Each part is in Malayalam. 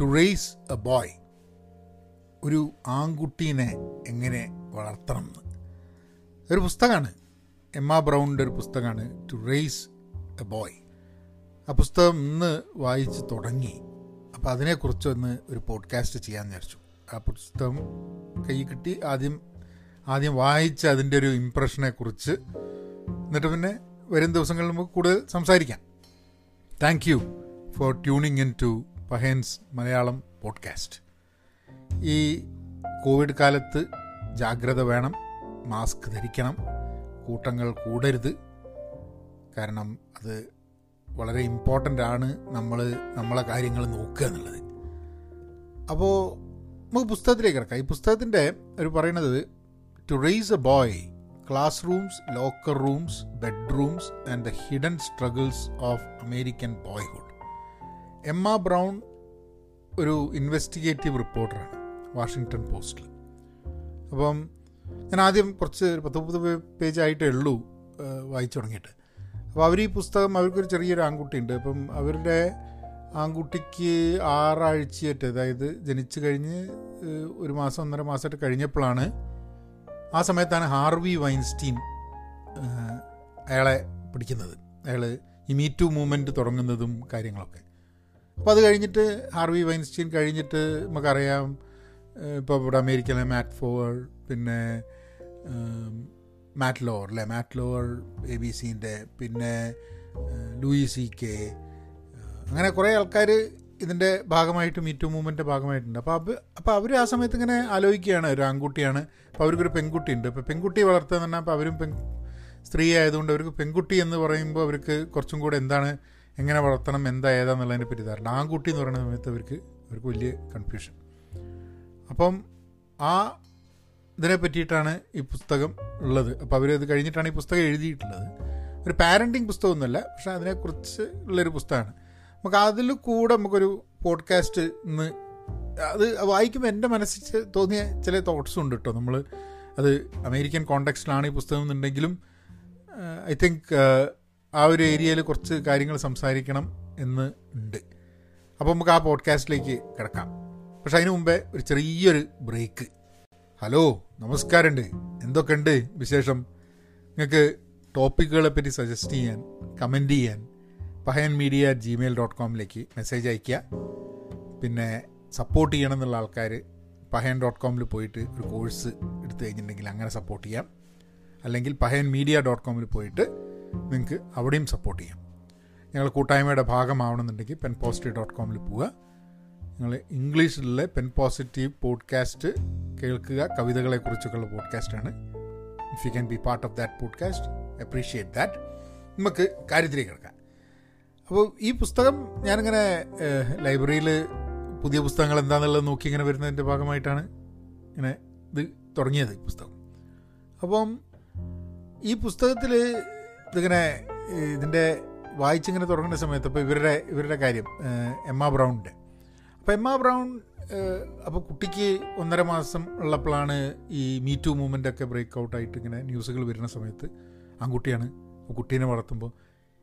ടു റേസ് എ ബോയ് ഒരു ആൺകുട്ടീനെ എങ്ങനെ വളർത്തണം എന്ന്. ഒരു പുസ്തകമാണ്. എമ്മ ബ്രൗണിന്റെ ഒരു പുസ്തകമാണ് ടു റേസ് എ ബോയ് ആ പുസ്തകം ഇന്ന് വായിച്ച് തുടങ്ങി. അപ്പോൾ അതിനെക്കുറിച്ച് ഒന്ന് ഒരു പോഡ്കാസ്റ്റ് ചെയ്യാൻ വിചാരിച്ചു. ആ പുസ്തകം കൈ കിട്ടി. ആദ്യം ആദ്യം വായിച്ച് അതിന്റെ ഒരു ഇമ്പ്രഷനെ കുറിച്ച് എന്നിട്ട് പിന്നെ വരും ദിവസങ്ങളിൽ നമുക്ക് കൂടുതൽ സംസാരിക്കാം. Thank you for tuning in to Pahayan's Malayalam podcast. ഈ കോവിഡ് കാലത്ത് ജാഗ്രത വേണം മാസ്ക് ധരിക്കണം കൂട്ടങ്ങൾ കൂടരുത്. കാരണം അത് വളരെ ഇമ്പോർട്ടന്റ് ആണ് നമ്മൾ നമ്മളെ കാര്യങ്ങൾ നോക്കുക എന്നുള്ളത്. അപ്പോൾ നമുക്ക് പുസ്തകത്തിലേക്ക് കിടക്കാം. ഈ പുസ്തകത്തിന്റെ ഒരു പറയുന്നത് to raise a boy classrooms locker rooms bedrooms and the hidden struggles of American boyhood Emma Brown ഒരു ഇൻവെസ്റ്റിഗേറ്റീവ് റിപ്പോർട്ടറാണ് വാഷിങ്ടൺ പോസ്റ്റിൽ. അപ്പം ഞാൻ ആദ്യം കുറച്ച് ഒരു പത്ത് മുപ്പത് പേജായിട്ടേ ഉള്ളൂ വായിച്ചു തുടങ്ങിയിട്ട്. അപ്പോൾ അവർ ഈ പുസ്തകം അവർക്കൊരു ചെറിയൊരു ആൺകുട്ടിയുണ്ട്. അപ്പം അവരുടെ ആൺകുട്ടിക്ക് ആറാഴ്ചയായിട്ട് അതായത് ജനിച്ചു കഴിഞ്ഞ് ഒരു മാസം ഒന്നര മാസമായിട്ട് കഴിഞ്ഞപ്പോഴാണ് ആ സമയത്താണ് ഹാർവി വൈൻസ്റ്റീൻ അയാളെ പിടിക്കുന്നത്. അയാൾ ഈ മീറ്റു മൂവ്മെന്റ് തുടങ്ങുന്നതും കാര്യങ്ങളൊക്കെ. അപ്പോൾ അത് കഴിഞ്ഞിട്ട് ഹാർവി വൈൻസ്റ്റീൻ കഴിഞ്ഞിട്ട് നമുക്കറിയാം ഇപ്പോൾ ഇവിടെ അമേരിക്കയിലെ മാറ്റ് ഫോർ പിന്നെ മാറ്റ് ലോവർ അല്ലേ? മാറ്റ് ലോവർ എ ബി സിന്റെ പിന്നെ ലൂയി സി കെ അങ്ങനെ കുറേ ആൾക്കാർ ഇതിന്റെ ഭാഗമായിട്ട് മീറ്റു മൂവ്മെന്റിന്റെ ഭാഗമായിട്ടുണ്ട്. അപ്പോൾ അവർ അപ്പോൾ അവർ ആ സമയത്ത് ഇങ്ങനെ ആലോചിക്കുകയാണ് ഒരു ആൺകുട്ടിയാണ്. അപ്പോൾ അവർക്കൊരു പെൺകുട്ടിയുണ്ട്. അപ്പോൾ പെൺകുട്ടി വളർത്തുക എന്ന് പറഞ്ഞാൽ അപ്പോൾ അവരും പെൺ സ്ത്രീ ആയതുകൊണ്ട് അവർക്ക് പെൺകുട്ടി എന്ന് പറയുമ്പോൾ അവർക്ക് കുറച്ചും കൂടെ എന്താണ് എങ്ങനെ വളർത്തണം എന്താ ഏതാന്നുള്ളതിനെ പറ്റി ധാരണ ആൺകുട്ടി എന്ന് പറയുന്ന സമയത്ത് അവർക്ക് അവർക്ക് വലിയ കൺഫ്യൂഷൻ അപ്പം ആ ഇതിനെ പറ്റിയിട്ടാണ് ഈ പുസ്തകം ഉള്ളത്. അപ്പോൾ അവരത് കഴിഞ്ഞിട്ടാണ് ഈ പുസ്തകം എഴുതിയിട്ടുള്ളത്. ഒരു പാരന്റിങ് പുസ്തകമൊന്നുമല്ല പക്ഷേ അതിനെക്കുറിച്ച് ഉള്ളൊരു പുസ്തകമാണ്. നമുക്ക് അതിൽ കൂടെ നമുക്കൊരു പോഡ്കാസ്റ്റ് ഇന്ന് അത് വായിക്കുമ്പോൾ എന്റെ മനസ്സിൽ തോന്നിയ ചില തോട്ട്സും ഉണ്ട് കേട്ടോ. നമ്മൾ അത് അമേരിക്കൻ കോണ്ടെക്സ്റ്റിലാണ് ഈ പുസ്തകം എന്നുണ്ടെങ്കിലും ഐ തിങ്ക് ആ ഒരു ഏരിയയിൽ കുറച്ച് കാര്യങ്ങൾ സംസാരിക്കണം എന്ന് ഉണ്ട്. അപ്പോൾ നമുക്ക് ആ പോഡ്കാസ്റ്റിലേക്ക് കിടക്കാം. പക്ഷെ അതിനു മുമ്പേ ഒരു ചെറിയൊരു ബ്രേക്ക് ഹലോ നമസ്കാരമുണ്ട്. എന്തൊക്കെയുണ്ട് വിശേഷം? നിങ്ങൾക്ക് ടോപ്പിക്കുകളെ പറ്റി സജസ്റ്റ് ചെയ്യാൻ കമന്റ് ചെയ്യാൻ പഹയൻ മീഡിയ ജിമെയിൽ ഡോട്ട് കോമിലേക്ക് മെസ്സേജ് അയയ്ക്കുക. പിന്നെ സപ്പോർട്ട് ചെയ്യണം എന്നുള്ള ആൾക്കാർ പഹയൻ ഡോട്ട് കോമിൽ പോയിട്ട് ഒരു കോഴ്സ് എടുത്തു കഴിഞ്ഞിട്ടുണ്ടെങ്കിൽ അങ്ങനെ സപ്പോർട്ട് ചെയ്യാം. അല്ലെങ്കിൽ പഹയൻ മീഡിയ ഡോട്ട് കോമിൽ പോയിട്ട് നിങ്ങൾക്ക് അവിടെയും സപ്പോർട്ട് ചെയ്യാം. ഞങ്ങൾ കൂട്ടായ്മയുടെ ഭാഗമാവണമെന്നുണ്ടെങ്കിൽ പെൻ പോസിറ്റീവ് ഡോട്ട് കോമിൽ പോവുക. നിങ്ങൾ ഇംഗ്ലീഷിലെ പെൻ പോസിറ്റീവ് പോഡ്കാസ്റ്റ് കേൾക്കുക കവിതകളെക്കുറിച്ചൊക്കെയുള്ള പോഡ്കാസ്റ്റാണ് if you can be part of that podcast appreciate that നമുക്ക് കാര്യത്തിലേക്ക് കിടക്കാം. അപ്പോൾ ഈ പുസ്തകം ഞാനിങ്ങനെ ലൈബ്രറിയിൽ പുതിയ പുസ്തകങ്ങൾ എന്താണെന്നുള്ളത് നോക്കി ഇങ്ങനെ വരുന്നതിന്റെ ഭാഗമായിട്ടാണ് ഇങ്ങനെ ഇത് തുടങ്ങിയത് ഈ പുസ്തകം. അപ്പം ഈ പുസ്തകത്തിൽ ഇതിങ്ങനെ ഇതിന്റെ വായിച്ചിങ്ങനെ തുടങ്ങുന്ന സമയത്ത് അപ്പോൾ ഇവരുടെ ഇവരുടെ കാര്യം എമ്മ ബ്രൗണിന്റെ അപ്പോൾ എമ്മ ബ്രൗൺ അപ്പോൾ കുട്ടിക്ക് ഒന്നര മാസം ഉള്ളപ്പോഴാണ് ഈ മീ ടു മൂവ്മെന്റ് ഒക്കെ ബ്രേക്ക് ഔട്ടായിട്ട് ഇങ്ങനെ ന്യൂസുകൾ വരുന്ന സമയത്ത് ആൺകുട്ടിയാണ് കുട്ടീനെ വളർത്തുമ്പോൾ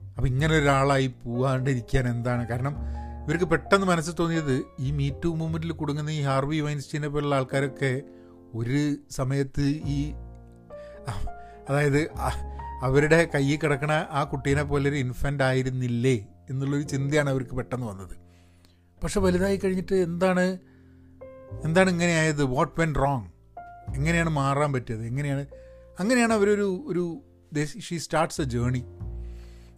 അപ്പോൾ ഇങ്ങനെ ഒരാളായി പോവാണ്ടിരിക്കാൻ എന്താണ്? കാരണം ഇവർക്ക് പെട്ടെന്ന് മനസ്സിൽ തോന്നിയത് ഈ മീ ടു മൂവ്മെന്റിൽ കുടുങ്ങുന്ന ഈ ഹാർവി വൈൻസ്റ്റീനെ പോലുള്ള ആൾക്കാരൊക്കെ ഒരു സമയത്ത് ഈ അതായത് അവരുടെ കയ്യിൽ കിടക്കണ ആ കുട്ടീനെ പോലെ ഒരു ഇൻഫന്റ് ആയിരുന്നില്ലേ എന്നുള്ളൊരു ചിന്തയാണ് അവർക്ക് പെട്ടെന്ന് വന്നത്. പക്ഷെ വലുതായി കഴിഞ്ഞിട്ട് എന്താണ് എന്താണ് ഇങ്ങനെയായത് വാട്ട് വെൻ റോങ് എങ്ങനെയാണ് മാറാൻ പറ്റിയത്? എങ്ങനെയാണ് അങ്ങനെയാണ് അവരൊരു ഒരു ഷീ സ്റ്റാർട്ട്സ് എ ജേണി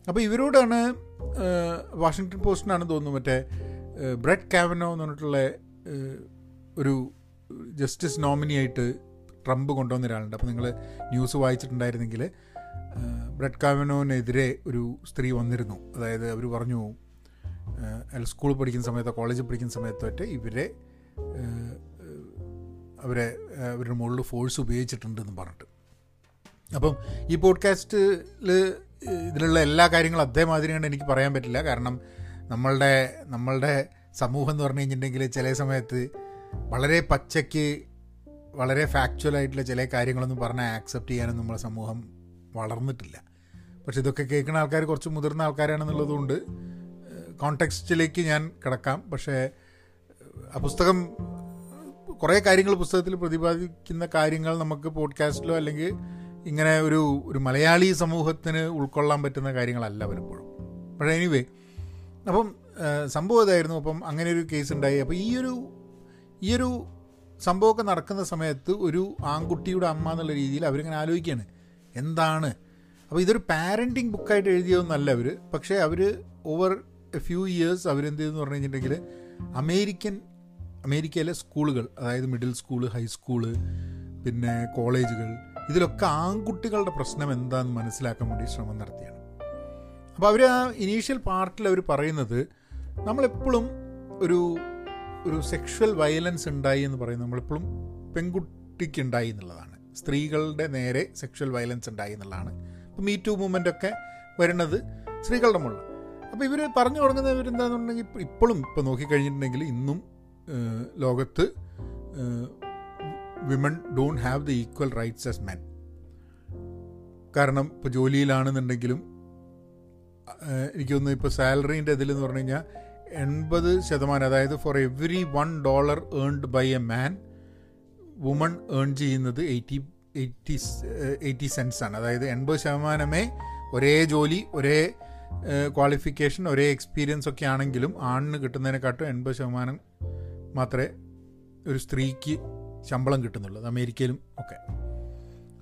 അപ്പോൾ ഇവരോടാണ് വാഷിങ്ടൺ പോസ്റ്റിനാണ് തോന്നുന്നു മറ്റേ ബ്രെഡ് കാവനോ എന്ന് പറഞ്ഞിട്ടുള്ള ഒരു ജസ്റ്റിസ് നോമിനിയായിട്ട് ട്രംപ് കൊണ്ടുവന്ന ഒരാളുണ്ട്. അപ്പോൾ നിങ്ങൾ ന്യൂസ് വായിച്ചിട്ടുണ്ടായിരുന്നെങ്കിൽ ബ്രെഡ് കാവനോനെതിരെ ഒരു സ്ത്രീ വന്നിരുന്നു. അതായത് അവർ പറഞ്ഞു സ്കൂളിൽ പഠിക്കുന്ന സമയത്തോ കോളേജിൽ പഠിക്കുന്ന സമയത്തൊക്കെ ഇവരെ അവരെ അവരുടെ മുകളിൽ ഫോഴ്സ് ഉപയോഗിച്ചിട്ടുണ്ടെന്ന് പറഞ്ഞിട്ട്. അപ്പം ഈ പോഡ്കാസ്റ്റിൽ ഇതിലുള്ള എല്ലാ കാര്യങ്ങളും അതേമാതിരി കണ്ട് എനിക്ക് പറയാൻ പറ്റില്ല. കാരണം നമ്മളുടെ നമ്മളുടെ സമൂഹം എന്ന് പറഞ്ഞു കഴിഞ്ഞിട്ടുണ്ടെങ്കിൽ ചില സമയത്ത് വളരെ പച്ചയ്ക്ക് വളരെ ഫാക്ച്വൽ ആയിട്ടുള്ള ചില കാര്യങ്ങളൊന്നും പറഞ്ഞാൽ ആക്സെപ്റ്റ് ചെയ്യാനും നമ്മളെ സമൂഹം വളർന്നിട്ടില്ല. പക്ഷെ ഇതൊക്കെ കേൾക്കുന്ന ആൾക്കാർ കുറച്ച് മുതിർന്ന ആൾക്കാരാണെന്നുള്ളതുകൊണ്ട് കോണ്ടെക്സ്റ്റിലേക്ക് ഞാൻ കിടക്കാം. പക്ഷേ ആ പുസ്തകം കുറേ കാര്യങ്ങൾ പുസ്തകത്തിൽ പ്രതിപാദിക്കുന്ന കാര്യങ്ങൾ നമുക്ക് പോഡ്കാസ്റ്റിലോ അല്ലെങ്കിൽ ഇങ്ങനെ ഒരു ഒരു മലയാളി സമൂഹത്തിന് ഉൾക്കൊള്ളാൻ പറ്റുന്ന കാര്യങ്ങളല്ല പലപ്പോഴും. പക്ഷേ എനിവേ അപ്പം സംഭവം ഇതായിരുന്നു അപ്പം അങ്ങനെ ഒരു കേസ് ഉണ്ടായി. അപ്പോൾ ഈ ഒരു ഈ ഒരു സംഭവമൊക്കെ നടക്കുന്ന സമയത്ത് ഒരു ആൺകുട്ടിയുടെ അമ്മ എന്നുള്ള രീതിയിൽ അവരിങ്ങനെ ആലോചിക്കുകയാണ്. എന്താണ്? അപ്പോൾ ഇതൊരു പാരന്റിങ് ബുക്കായിട്ട് എഴുതിയതൊന്നല്ല അവർ പക്ഷേ അവർ ഓവർ എ ഫ്യൂ ഇയേഴ്സ് അവരെന്ത് ചെയ്തെന്ന് പറഞ്ഞു കഴിഞ്ഞിട്ടുണ്ടെങ്കിൽ അമേരിക്കൻ അമേരിക്കയിലെ സ്കൂളുകൾ അതായത് മിഡിൽ സ്കൂൾ ഹൈസ്കൂൾ പിന്നെ കോളേജുകൾ ഇതിലൊക്കെ ആൺകുട്ടികളുടെ പ്രശ്നം എന്താണെന്ന് മനസ്സിലാക്കാൻ വേണ്ടി ശ്രമം നടത്തിയാണ്. അപ്പോൾ അവർ ആ ഇനീഷ്യൽ പാർട്ടിൽ അവർ പറയുന്നത് നമ്മളെപ്പോഴും ഒരു ഒരു സെക്ഷൽ വയലൻസ് ഉണ്ടായി എന്ന് പറയുന്നത് നമ്മളെപ്പോഴും പെൺകുട്ടിക്ക് ഉണ്ടായി എന്നുള്ളതാണ്. സ്ത്രീകളുടെ നേരെ സെക്ഷൽ വയലൻസ് ഉണ്ടായി എന്നുള്ളതാണ്. ഇപ്പോൾ മീ ടു മൂവ്മെന്റ് ഒക്കെ വരുന്നത് സ്ത്രീകളുടെ മുകളിൽ. അപ്പോൾ ഇവർ പറഞ്ഞു തുടങ്ങുന്നത് ഇവരെന്താണെന്നുണ്ടെങ്കിൽ ഇപ്പോഴും ഇപ്പോൾ നോക്കിക്കഴിഞ്ഞിട്ടുണ്ടെങ്കിൽ ഇന്നും ലോകത്ത് women don't have the equal rights as men കാരണം ഇപ്പോൾ ജോലിയിലാണെന്നുണ്ടെങ്കിലും എനിക്ക് തോന്നുന്നു ഇപ്പോൾ സാലറീന്റെ ഇതിൽ എന്ന് പറഞ്ഞു കഴിഞ്ഞാൽ എൺപത് ശതമാനം അതായത് for every one dollar earned by a man woman earn ചെയ്യുന്നത് എയ്റ്റി എയ്റ്റി എയ്റ്റി സെൻസ് ആണ്. അതായത് എൺപത് ശതമാനമേ ഒരേ ജോലി ഒരേ ക്വാളിഫിക്കേഷൻ ഒരേ എക്സ്പീരിയൻസ് ഒക്കെ ആണെങ്കിലും ആണിന് കിട്ടുന്നതിനെക്കാട്ടും എൺപത് ശതമാനം മാത്രമേ ഒരു സ്ത്രീക്ക് ശമ്പളം കിട്ടുന്നുള്ളൂ അമേരിക്കയിലും ഒക്കെ.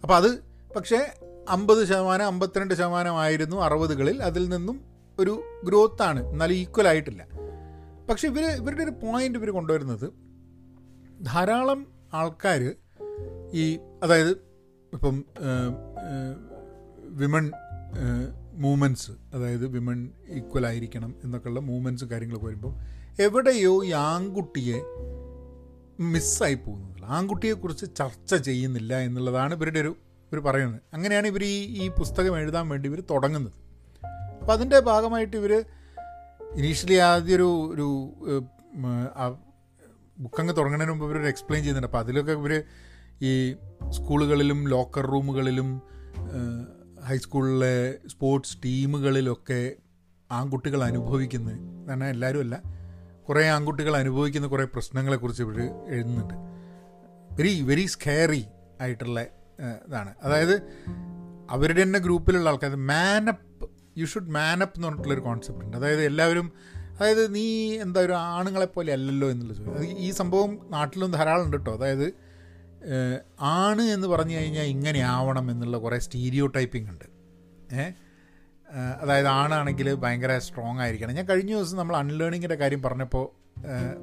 അപ്പോൾ അത് പക്ഷേ അമ്പത് ശതമാനം അമ്പത്തിരണ്ട് ശതമാനമായിരുന്നു അറുപതുകളിൽ. അതിൽ നിന്നും ഒരു ഗ്രോത്താണ് എന്നാലും ഈക്വൽ ആയിട്ടില്ല. പക്ഷെ ഇവർ ഇവരുടെ ഒരു പോയിന്റ് ഇവർ കൊണ്ടുവരുന്നത് ധാരാളം ആൾക്കാർ ഈ അതായത് ഇപ്പം വിമൺ മൂമെന്റ്സ് അതായത് വിമൺ ഈക്വൽ ആയിരിക്കണം എന്നൊക്കെയുള്ള മൂമെന്റ്സ് കാര്യങ്ങളൊക്കെ വരുമ്പോൾ എവിടെയോ ഈ ആൺകുട്ടിയെ മിസ്സായി പോകുന്നത് ആൺകുട്ടിയെക്കുറിച്ച് ചർച്ച ചെയ്യുന്നില്ല എന്നുള്ളതാണ് ഇവരുടെ ഒരു ഇവർ പറയുന്നത്. അങ്ങനെയാണ് ഇവർ ഈ ഈ പുസ്തകം എഴുതാൻ വേണ്ടി ഇവർ തുടങ്ങുന്നത്. അപ്പം അതിന്റെ ഭാഗമായിട്ട് ഇവർ ഇനീഷ്യലി ആദ്യ ഒരു ഒരു ബുക്കങ്ങ് തുടങ്ങുന്നതിന് മുമ്പ് ഇവർ എക്സ്പ്ലെയിൻ ചെയ്യുന്നുണ്ട് അപ്പോൾ അതിലൊക്കെ ഇവർ ഈ സ്കൂളുകളിലും ലോക്കർ റൂമുകളിലും ഹൈസ്കൂളിലെ സ്പോർട്സ് ടീമുകളിലൊക്കെ ആൺകുട്ടികൾ അനുഭവിക്കുന്നത് കാരണം എല്ലാവരും അല്ല കുറേ ആൺകുട്ടികൾ അനുഭവിക്കുന്ന കുറേ പ്രശ്നങ്ങളെക്കുറിച്ച് ഇവർ എഴുതുന്നുണ്ട്. വെരി വെരി സ്കെയറി ആയിട്ടുള്ള ഇതാണ്. അതായത് അവരുടെ തന്നെ ഗ്രൂപ്പിലുള്ള ആൾക്കാർ മാനപ്പ് യു ഷുഡ് മാനപ്പ് എന്ന് പറഞ്ഞിട്ടുള്ളൊരു കോൺസെപ്റ്റ് ഉണ്ട്. അതായത് എല്ലാവരും അതായത് നീ എന്താ ഒരു ആണുങ്ങളെ പോലെ അല്ലല്ലോ എന്നുള്ള ചോദ്യം. ഈ സംഭവം നാട്ടിലും ധാരാളം ഉണ്ട് കേട്ടോ അതായത് ആണ് എന്ന് പറഞ്ഞു കഴിഞ്ഞാൽ ഇങ്ങനെ ആവണം എന്നുള്ള കുറേ സ്റ്റീരിയോ ടൈപ്പിംഗ് ഉണ്ട്. ഏ അതായത് ആണാണെങ്കിൽ ഭയങ്കര സ്ട്രോങ് ആയിരിക്കണം. ഞാൻ കഴിഞ്ഞ ദിവസം നമ്മൾ അൺലേണിങ്ങിന്റെ കാര്യം പറഞ്ഞപ്പോൾ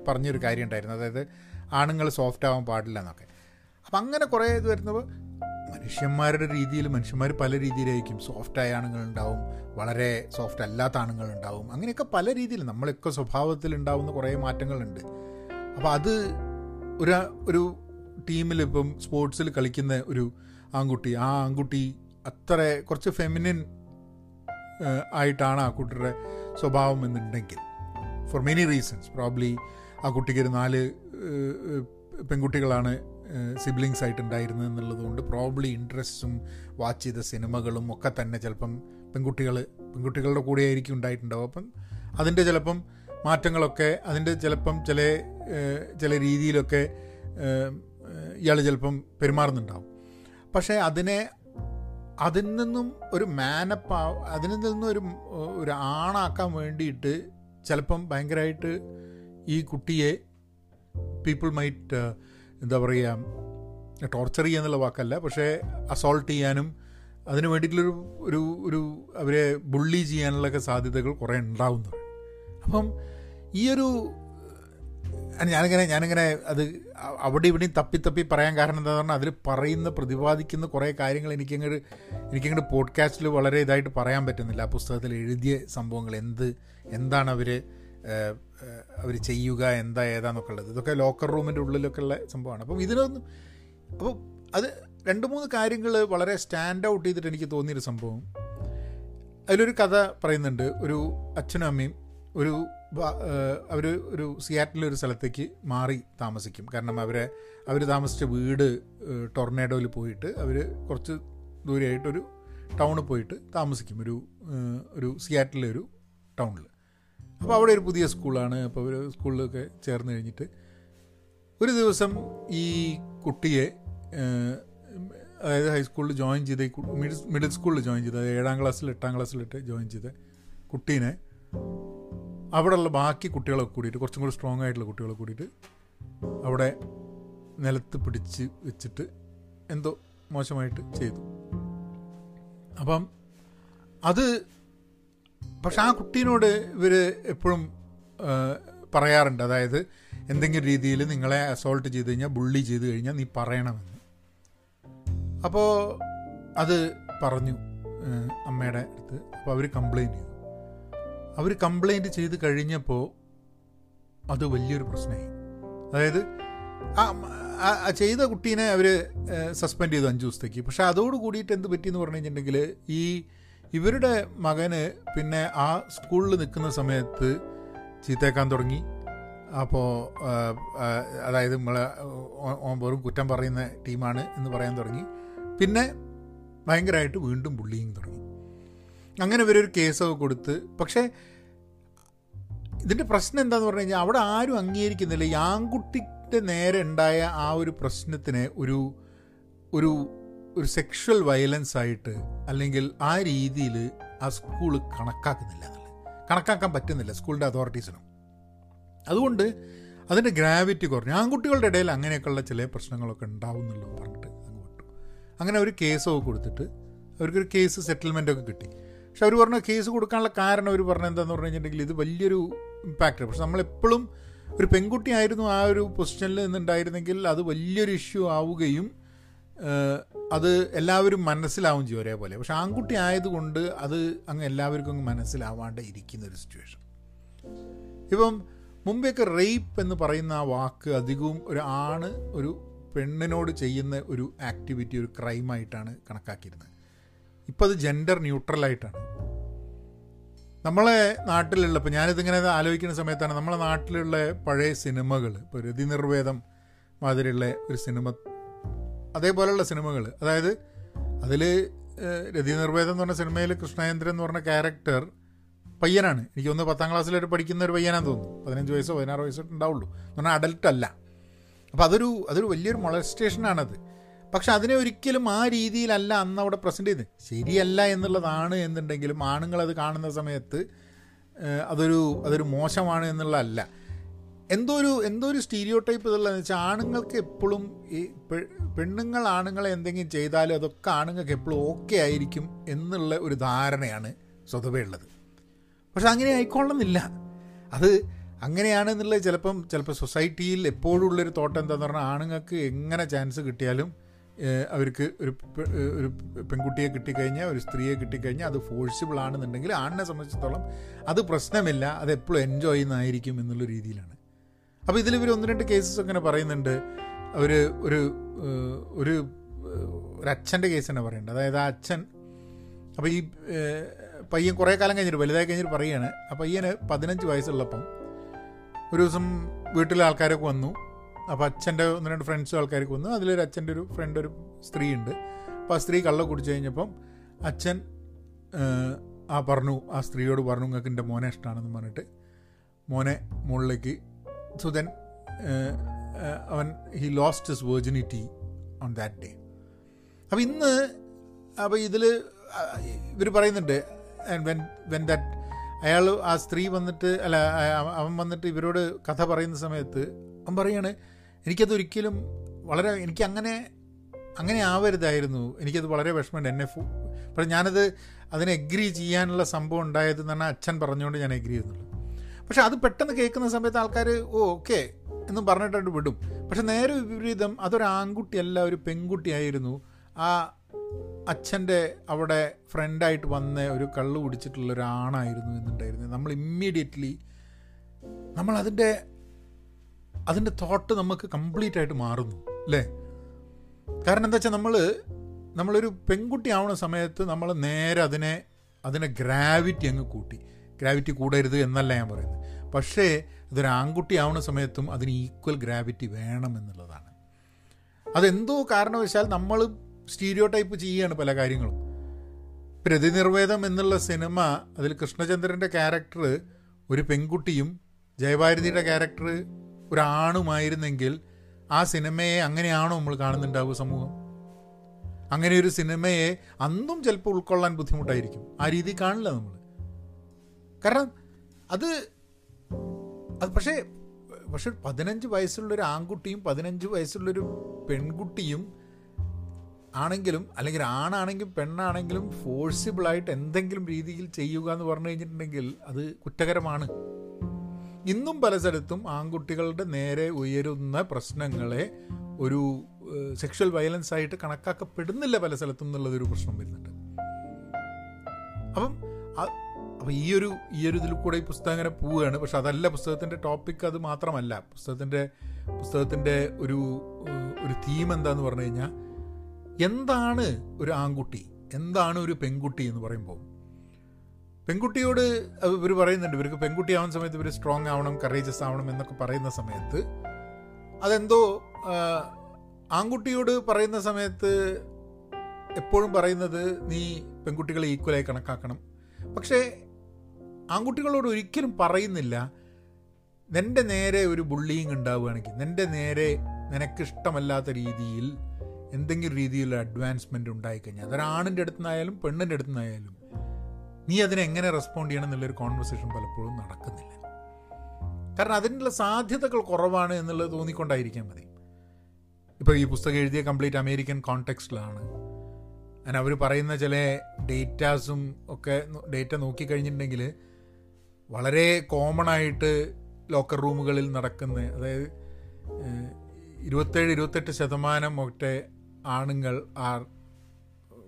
പറഞ്ഞൊരു കാര്യം ഉണ്ടായിരുന്നു. അതായത് ആണുങ്ങൾ സോഫ്റ്റ് ആവാൻ പാടില്ല എന്നൊക്കെ. അപ്പം അങ്ങനെ കുറേ ഇത് വരുന്നപ്പോൾ മനുഷ്യന്മാരുടെ രീതിയിൽ മനുഷ്യന്മാർ പല രീതിയിലായിരിക്കും. സോഫ്റ്റ് സോഫ്റ്റായ ആണുങ്ങളുണ്ടാവും വളരെ സോഫ്റ്റ് അല്ലാത്ത ആണുങ്ങളുണ്ടാവും. അങ്ങനെയൊക്കെ പല രീതിയിൽ നമ്മളൊക്കെ സ്വഭാവത്തിൽ ഉണ്ടാവുന്ന കുറേ മാറ്റങ്ങളുണ്ട്. അപ്പോൾ അത് ഒരു ഒരു ടീമിൽ ഇപ്പം സ്പോർട്സിൽ കളിക്കുന്ന ഒരു ആൺകുട്ടി ആ ആൺകുട്ടി അത്ര കുറച്ച് ഫെമിനിൻ ആയിട്ടാണ് ആ കുട്ടിയുടെ സ്വഭാവം എന്നുണ്ടെങ്കിൽ. ഫോർ മെനി റീസൺസ് പ്രോബ്ലി ആ കുട്ടിക്ക് ഒരു നാല് പെൺകുട്ടികളാണ് സിബ്ലിങ്സ് ആയിട്ടുണ്ടായിരുന്നത് എന്നുള്ളതുകൊണ്ട് പ്രോബ്ലി ഇൻട്രസ്റ്റും വാച്ച് ചെയ്ത സിനിമകളും ഒക്കെ തന്നെ ചിലപ്പം പെൺകുട്ടികൾ പെൺകുട്ടികളുടെ കൂടെ ആയിരിക്കും ഉണ്ടായിട്ടുണ്ടാവും അപ്പം അതിന്റെ ചിലപ്പം മാറ്റങ്ങളൊക്കെ അതിന്റെ ചിലപ്പം ചില ചില രീതിയിലൊക്കെ ഇയാൾ ചിലപ്പം പെരുമാറുന്നുണ്ടാവും. പക്ഷേ അതിനെ അതിൽ നിന്നും ഒരു മാനപ്പ് അതിൽ നിന്നും ഒരു ഒരു ആണാക്കാൻ വേണ്ടിയിട്ട് ചിലപ്പം ഭയങ്കരമായിട്ട് ഈ കുട്ടിയെ പീപ്പിൾ മൈറ്റ് എന്താ പറയുക ടോർച്ചർ ചെയ്യുക എന്നുള്ള വാക്കല്ല പക്ഷേ അസോൾട്ട് ചെയ്യാനും അതിന് വേണ്ടിയിട്ടുള്ളൊരു ഒരു ഒരു അവരെ ബുള്ളി ചെയ്യാനുള്ളൊക്കെ സാധ്യതകൾ കുറേ ഉണ്ടാവുന്നത് അപ്പം ഈ ഒരു ഞാനിങ്ങനെ ഞാനിങ്ങനെ അത് അവിടെ ഇവിടെയും തപ്പി തപ്പി പറയാൻ കാരണം എന്താ പറഞ്ഞാൽ അതിൽ പറയുന്ന പ്രതിപാദിക്കുന്ന കുറേ കാര്യങ്ങൾ എനിക്കങ്ങോട്ട് എനിക്കങ്ങോട്ട് പോഡ്കാസ്റ്റിൽ വളരെ ഇതായിട്ട് പറയാൻ പറ്റുന്നില്ല. ആ പുസ്തകത്തിൽ എഴുതിയ സംഭവങ്ങൾ എന്ത് എന്താണ് അവർ അവർ ചെയ്യുക എന്താ ഏതാന്നൊക്കെ ഉള്ളത്. ഇതൊക്കെ ലോക്കർ റൂമിന്റെ ഉള്ളിലൊക്കെ ഉള്ള സംഭവമാണ്. അപ്പം ഇതിനൊന്നും അപ്പോൾ അത് രണ്ട് മൂന്ന് കാര്യങ്ങൾ വളരെ സ്റ്റാൻഡ് ഔട്ട് ചെയ്തിട്ട് എനിക്ക് തോന്നിയൊരു സംഭവം. അതിലൊരു കഥ പറയുന്നുണ്ട്. ഒരു അച്ഛനും അമ്മയും ഒരു അവർ ഒരു സിയാറ്റിലൊരു സ്ഥലത്തേക്ക് മാറി താമസിക്കും. കാരണം അവരെ അവർ താമസിച്ച വീട് ടൊർണേഡോയിൽ പോയിട്ട് അവർ കുറച്ച് ദൂരെയായിട്ടൊരു ടൗണിൽ പോയിട്ട് താമസിക്കും. ഒരു ഒരു സിയാറ്റിലെ ഒരു ടൗണിൽ അപ്പോൾ അവിടെ ഒരു പുതിയ സ്കൂളാണ്. അപ്പോൾ ഒരു സ്കൂളിലൊക്കെ ചേർന്ന് കഴിഞ്ഞിട്ട് ഒരു ദിവസം ഈ കുട്ടിയെ അതായത് ഹൈസ്കൂളിൽ ജോയിൻ ചെയ്ത മിഡിൽ മിഡിൽ സ്കൂളിൽ ജോയിൻ ചെയ്ത ഏഴാം ക്ലാസ്സിൽ എട്ടാം ക്ലാസ്സിലിട്ട് ജോയിൻ ചെയ്ത കുട്ടീനെ അവിടെയുള്ള ബാക്കി കുട്ടികളൊക്കെ കൂടിയിട്ട് കുറച്ചും കൂടി സ്ട്രോങ് ആയിട്ടുള്ള കുട്ടികളെ കൂടിയിട്ട് അവിടെ നിലത്ത് പിടിച്ച് വെച്ചിട്ട് എന്തോ മോശമായിട്ട് ചെയ്തു. അപ്പം അത് പക്ഷെ ആ കുട്ടീനോട് ഇവർ എപ്പോഴും പറയാറുണ്ട്. അതായത് എന്തെങ്കിലും രീതിയിൽ നിങ്ങളെ അസോൾട്ട് ചെയ്ത് കഴിഞ്ഞാൽ ബുള്ളി ചെയ്ത് കഴിഞ്ഞാൽ നീ പറയണമെന്ന്. അപ്പോൾ അത് പറഞ്ഞു അമ്മയുടെ അടുത്ത്. അപ്പോൾ അവർ കംപ്ലൈന്റ് ചെയ്തു. അവർ കംപ്ലൈന്റ് ചെയ്ത് കഴിഞ്ഞപ്പോൾ അത് വലിയൊരു പ്രശ്നമായി. അതായത് ആ ചെയ്ത കുട്ടീനെ അവർ സസ്പെൻഡ് ചെയ്തു അഞ്ച് ദിവസത്തേക്ക്. പക്ഷെ അതോട് കൂടിയിട്ട് എന്ത് പറ്റിയെന്ന് പറഞ്ഞു കഴിഞ്ഞിട്ടുണ്ടെങ്കിൽ ഈ ഇവരുടെ മകന് പിന്നെ ആ സ്കൂളിൽ നിൽക്കുന്ന സമയത്ത് ചീത്തേക്കാൻ തുടങ്ങി. അപ്പോൾ അതായത് നമ്മൾ വെറും കുറ്റം പറയുന്ന ടീമാണ് എന്ന് പറയാൻ തുടങ്ങി. പിന്നെ ഭയങ്കരമായിട്ട് വീണ്ടും ബുള്ളിങ് തുടങ്ങി. അങ്ങനെ ഇവരൊരു കേസൊക്കെ കൊടുത്ത്. പക്ഷേ ഇതിന്റെ പ്രശ്നം എന്താന്ന് പറഞ്ഞു കഴിഞ്ഞാൽ അവിടെ ആരും അംഗീകരിക്കുന്നില്ല. ഈ ആൺകുട്ടിയുടെ നേരെ ഉണ്ടായ ആ ഒരു പ്രശ്നത്തിന് ഒരു ഒരു ഒരു സെക്ഷൽ വയലൻസ് ആയിട്ട് അല്ലെങ്കിൽ ആ രീതിയിൽ ആ സ്കൂൾ കണക്കാക്കുന്നില്ല എന്നുള്ളത്. കണക്കാക്കാൻ പറ്റുന്നില്ല സ്കൂളിന്റെ അതോറിറ്റീസിനും അതുകൊണ്ട് അതിന്റെ ഗ്രാവിറ്റി കുറഞ്ഞു. ആൺകുട്ടികളുടെ ഇടയിൽ അങ്ങനെയൊക്കെയുള്ള ചില പ്രശ്നങ്ങളൊക്കെ ഉണ്ടാവും എന്നുള്ളത് പറഞ്ഞിട്ട് അങ്ങ് വിട്ടു. അങ്ങനെ ഒരു കേസൊക്കെ കൊടുത്തിട്ട് അവർക്കൊരു കേസ് സെറ്റിൽമെന്റൊക്കെ കിട്ടി. പക്ഷെ അവർ പറഞ്ഞ കേസ് കൊടുക്കാനുള്ള കാരണം അവർ പറഞ്ഞ എന്താണെന്ന് പറഞ്ഞു കഴിഞ്ഞിട്ടുണ്ടെങ്കിൽ ഇത് വലിയൊരു ഇമ്പാക്റ്റ് പക്ഷെ നമ്മളെപ്പോഴും ഒരു പെൺകുട്ടിയായിരുന്നു ആ ഒരു പൊസിഷനിൽ നിന്നുണ്ടായിരുന്നെങ്കിൽ അത് വലിയൊരു ഇഷ്യൂ ആവുകയും അത് എല്ലാവരും മനസ്സിലാവും ചെയ്യും ഒരേപോലെ. പക്ഷെ ആൺകുട്ടി ആയതുകൊണ്ട് അത് അങ്ങ് എല്ലാവർക്കും അങ്ങ് മനസ്സിലാവാണ്ട് ഇരിക്കുന്ന ഒരു സിറ്റുവേഷൻ ഇപ്പം മുമ്പെയൊക്കെ റേപ്പ് എന്ന് പറയുന്ന ആ വാക്ക് അധികവും ഒരു ആണ് ഒരു പെണ്ണിനോട് ചെയ്യുന്ന ഒരു ആക്ടിവിറ്റി ഒരു ക്രൈമായിട്ടാണ് കണക്കാക്കിയിരുന്നത്. ഇപ്പം അത് ജെൻഡർ ന്യൂട്രലായിട്ടാണ് നമ്മളെ നാട്ടിലുള്ള ഇപ്പോൾ ഞാനിതിങ്ങനെ ആലോചിക്കുന്ന സമയത്താണ് നമ്മളെ നാട്ടിലുള്ള പഴയ സിനിമകൾ ഇപ്പോൾ രതി നിർവേദം മാതിരിയുള്ള ഒരു സിനിമ അതേപോലെയുള്ള സിനിമകൾ അതായത് അതിൽ രതി നിർവേദം എന്ന് പറഞ്ഞ സിനിമയിൽ കൃഷ്ണേന്ദ്രൻ എന്ന് പറഞ്ഞ ക്യാരക്ടർ പയ്യനാണ്. എനിക്ക് ഒന്ന് പത്താം ക്ലാസ്സിലൊരു പഠിക്കുന്ന ഒരു പയ്യനാന്ന് തോന്നുന്നു. പതിനഞ്ച് വയസ്സോ പതിനാറ് വയസ്സോ ഉണ്ടാവുള്ളൂ. എന്ന് പറഞ്ഞാൽ അഡൽട്ട് അല്ല. അപ്പോൾ അതൊരു അതൊരു വലിയൊരു മൊളസ്റ്റേഷനാണത് പക്ഷെ അതിനെ ഒരിക്കലും ആ രീതിയിലല്ല അന്ന് അവിടെ പ്രസന്റ് ചെയ്തത്. ശരിയല്ല എന്നുള്ളതാണ് എന്നുണ്ടെങ്കിലും ആണുങ്ങളത് കാണുന്ന സമയത്ത് അതൊരു അതൊരു മോശമാണ് എന്നുള്ളതല്ല. എന്തോ ഒരു എന്തോ ഒരു സ്റ്റീരിയോ ടൈപ്പ് ഇതുള്ളതെന്ന് വെച്ചാൽ ആണുങ്ങൾക്ക് എപ്പോഴും ഈ പെണ്ണുങ്ങൾ ആണുങ്ങളെ എന്തെങ്കിലും ചെയ്താലും അതൊക്കെ ആണുങ്ങൾക്ക് എപ്പോഴും ഓക്കെ ആയിരിക്കും എന്നുള്ള ഒരു ധാരണയാണ് സ്വതവേ ഉള്ളത്. പക്ഷെ അങ്ങനെ ആയിക്കൊള്ളുന്നില്ല. അത് അങ്ങനെയാണെന്നുള്ളത് ചിലപ്പം ചിലപ്പോൾ സൊസൈറ്റിയിൽ എപ്പോഴും ഉള്ളൊരു തോട്ടം എന്താന്ന് പറഞ്ഞാൽ ആണുങ്ങൾക്ക് എങ്ങനെ ചാൻസ് കിട്ടിയാലും അവർക്ക് ഒരു ഒരു പെൺകുട്ടിയെ കിട്ടിക്കഴിഞ്ഞാൽ ഒരു സ്ത്രീയെ കിട്ടിക്കഴിഞ്ഞാൽ അത് ഫോഴ്സിബിൾ ആണെന്നുണ്ടെങ്കിൽ ആണിനെ സംബന്ധിച്ചിടത്തോളം അത് പ്രശ്നമില്ല. അത് എപ്പോഴും എൻജോയ് ചെയ്യുന്നതായിരിക്കും എന്നുള്ള രീതിയിലാണ്. അപ്പോൾ ഇതിൽ ഇവർ ഒന്ന് രണ്ട് കേസസ് അങ്ങനെ പറയുന്നുണ്ട്. അവർ ഒരു ഒരു ഒരു അച്ഛന്റെ കേസ് തന്നെ പറയുന്നുണ്ട്. അതായത് ആ അച്ഛൻ അപ്പോൾ ഈ പയ്യൻ കുറേ കാലം കഴിഞ്ഞിട്ട് വലുതായി കഴിഞ്ഞിട്ട് പറയുകയാണ്. ആ പയ്യന് പതിനഞ്ച് വയസ്സുള്ളപ്പം ഒരു ദിവസം വീട്ടിലെ ആൾക്കാരൊക്കെ വന്നു. അപ്പോൾ അച്ഛന്റെ ഒന്ന് രണ്ട് ഫ്രണ്ട്സും ആൾക്കാരൊക്കെ വന്നു. അതിലൊരു അച്ഛന്റെ ഒരു ഫ്രണ്ട് ഒരു സ്ത്രീ ഉണ്ട് അപ്പോൾ ആ സ്ത്രീ കള്ള കുടിച്ച് കഴിഞ്ഞപ്പം അച്ഛൻ ആ പറഞ്ഞു ആ സ്ത്രീയോട് പറഞ്ഞു നിങ്ങൾക്ക് എന്റെ മോനെ ഇഷ്ടമാണെന്ന് പറഞ്ഞിട്ട് മോനെ മുകളിലേക്ക് സോ ദെൻ അവൻ he lost his virginity on that day അപ്പോൾ ഇന്ന് അപ്പോൾ ഇതിൽ ഇവർ പറയുന്നുണ്ട് വെൻ വെൻ ദാറ്റ് അയാൾ ആ സ്ത്രീ വന്നിട്ട് അല്ല അവൻ വന്നിട്ട് ഇവരോട് കഥ പറയുന്ന സമയത്ത് അവൻ പറയാണ് എനിക്കതൊരിക്കലും വളരെ എനിക്ക് അങ്ങനെ അങ്ങനെ ആവരുതായിരുന്നു. എനിക്കത് വളരെ വിഷമമുണ്ട്. എന്നെ ഫു പക്ഷേ ഞാനത് അതിനെ എഗ്രി ചെയ്യാനുള്ള സംഭവം ഉണ്ടായത് എന്ന് പറഞ്ഞാൽ അച്ഛൻ പറഞ്ഞുകൊണ്ട് ഞാൻ എഗ്രി ചെയ്യുന്നുള്ളൂ. പക്ഷെ അത് പെട്ടെന്ന് കേൾക്കുന്ന സമയത്ത് ആൾക്കാർ ഓ ഓക്കെ എന്ന് പറഞ്ഞിട്ടായിട്ട് വിടും. പക്ഷെ നേരെ വിപരീതം അതൊരു ആൺകുട്ടിയല്ല ഒരു പെൺകുട്ടിയായിരുന്നു ആ അച്ഛന്റെ അവിടെ ഫ്രണ്ടായിട്ട് വന്ന ഒരു കള്ളു കുടിച്ചിട്ടുള്ള ഒരാണായിരുന്നു എന്നുണ്ടായിരുന്നു. നമ്മൾ ഇമ്മീഡിയറ്റ്ലി നമ്മൾ അതിന്റെ അതിന്റെ തോട്ട് നമുക്ക് കംപ്ലീറ്റ് ആയിട്ട് മാറുന്നു അല്ലേ? കാരണം എന്താ വെച്ചാൽ നമ്മൾ നമ്മളൊരു പെൺകുട്ടി ആവുന്ന സമയത്ത് നമ്മൾ നേരെ അതിനെ അതിനെ ഗ്രാവിറ്റി അങ്ങ് കൂട്ടി. ഗ്രാവിറ്റി കൂടരുത് എന്നല്ല ഞാൻ പറയുന്നത്. പക്ഷേ അതൊരു ആൺകുട്ടി ആവുന്ന സമയത്തും അതിന് ഈക്വൽ ഗ്രാവിറ്റി വേണം എന്നുള്ളതാണ്. അതെന്തോ കാരണവശാൽ നമ്മൾ സ്റ്റീരിയോ ടൈപ്പ് ചെയ്യുകയാണ് പല കാര്യങ്ങളും. പ്രതിനിർവേദം എന്നുള്ള സിനിമ അതിൽ കൃഷ്ണചന്ദ്രന്റെ ക്യാരക്ടർ ഒരു പെൺകുട്ടിയും ജയഭാരതിയുടെ ക്യാരക്ടർ ഒരാണുമായിരുന്നെങ്കിൽ ആ സിനിമയെ അങ്ങനെയാണോ നമ്മൾ കാണുന്നുണ്ടാവുക സമൂഹം? അങ്ങനെ ഒരു സിനിമയെ അന്നും ചിലപ്പോൾ ഉൾക്കൊള്ളാൻ ബുദ്ധിമുട്ടായിരിക്കും. ആ രീതി കാണില്ല നമ്മൾ. കാരണം അത് അത് പക്ഷേ പക്ഷെ പതിനഞ്ച് വയസ്സുള്ളൊരു ആൺകുട്ടിയും പതിനഞ്ച് വയസ്സുള്ളൊരു പെൺകുട്ടിയും ആണെങ്കിലും അല്ലെങ്കിൽ ആണാണെങ്കിലും പെണ്ണാണെങ്കിലും ഫോഴ്സിബിളായിട്ട് എന്തെങ്കിലും രീതിയിൽ ചെയ്യുക എന്ന് പറഞ്ഞു കഴിഞ്ഞിട്ടുണ്ടെങ്കിൽ അത് കുറ്റകരമാണ്. ഇന്നും പല സ്ഥലത്തും ആൺകുട്ടികളുടെ നേരെ ഉയരുന്ന പ്രശ്നങ്ങളെ ഒരു സെക്ഷൽ വയലൻസ് ആയിട്ട് കണക്കാക്കപ്പെടുന്നില്ല പല സ്ഥലത്തും എന്നുള്ളതൊരു പ്രശ്നം വരുന്നുണ്ട്. അപ്പം അപ്പം ഈ ഒരു ഈ ഒരു ഇതിൽ കൂടെ ഈ പുസ്തകം ഇങ്ങനെ പോവുകയാണ്. പക്ഷെ അതല്ല പുസ്തകത്തിന്റെ ടോപ്പിക് അത് മാത്രമല്ല. പുസ്തകത്തിന്റെ പുസ്തകത്തിന്റെ ഒരു ഒരു തീം എന്താന്ന് പറഞ്ഞു കഴിഞ്ഞാൽ എന്താണ് ഒരു ആൺകുട്ടി? എന്താണ് ഒരു പെൺകുട്ടി എന്ന് പറയുമ്പോൾ പെൺകുട്ടിയോട് ഇവർ പറയുന്നുണ്ട് ഇവർക്ക് പെൺകുട്ടി ആവുന്ന സമയത്ത് ഇവർ സ്ട്രോങ് ആവണം കറേജസ് ആവണം എന്നൊക്കെ പറയുന്ന സമയത്ത് അതെന്തോ ആൺകുട്ടിയോട് പറയുന്ന സമയത്ത് എപ്പോഴും പറയുന്നത് നീ പെൺകുട്ടികളെ ഈക്വലായി കണക്കാക്കണം. പക്ഷേ ആൺകുട്ടികളോട് ഒരിക്കലും പറയുന്നില്ല നിന്റെ നേരെ ഒരു ബുള്ളിങ് ഉണ്ടാവുകയാണെങ്കിൽ നിന്റെ നേരെ നിനക്കിഷ്ടമല്ലാത്ത രീതിയിൽ എന്തെങ്കിലും രീതിയിലുള്ള അഡ്വാൻസ്മെന്റ് ഉണ്ടായിക്കഴിഞ്ഞാൽ അതൊരാണിന്റെ അടുത്തുനിന്നായാലും പെണ്ണിന്റെ അടുത്തുനിന്നായാലും നീ അതിനെങ്ങനെ റെസ്പോണ്ട് ചെയ്യണം എന്നുള്ളൊരു കോൺവെർസേഷൻ പലപ്പോഴും നടക്കുന്നില്ല. കാരണം അതിനുള്ള സാധ്യതകൾ കുറവാണ് എന്നുള്ളത് തോന്നിക്കൊണ്ടായിരിക്കാൻ മതി. ഇപ്പോൾ ഈ പുസ്തകം എഴുതിയ കംപ്ലീറ്റ് അമേരിക്കൻ കോണ്ടെക്സ്റ്റിലാണ് അതിന് അവർ പറയുന്ന ചില ഡേറ്റാസും ഒക്കെ ഡേറ്റ നോക്കിക്കഴിഞ്ഞിട്ടുണ്ടെങ്കിൽ വളരെ കോമൺ ആയിട്ട് ലോക്കർ റൂമുകളിൽ നടക്കുന്ന അതായത് ഇരുപത്തേഴ് ഇരുപത്തെട്ട് ശതമാനം ഒക്കെ ആണുങ്ങൾ are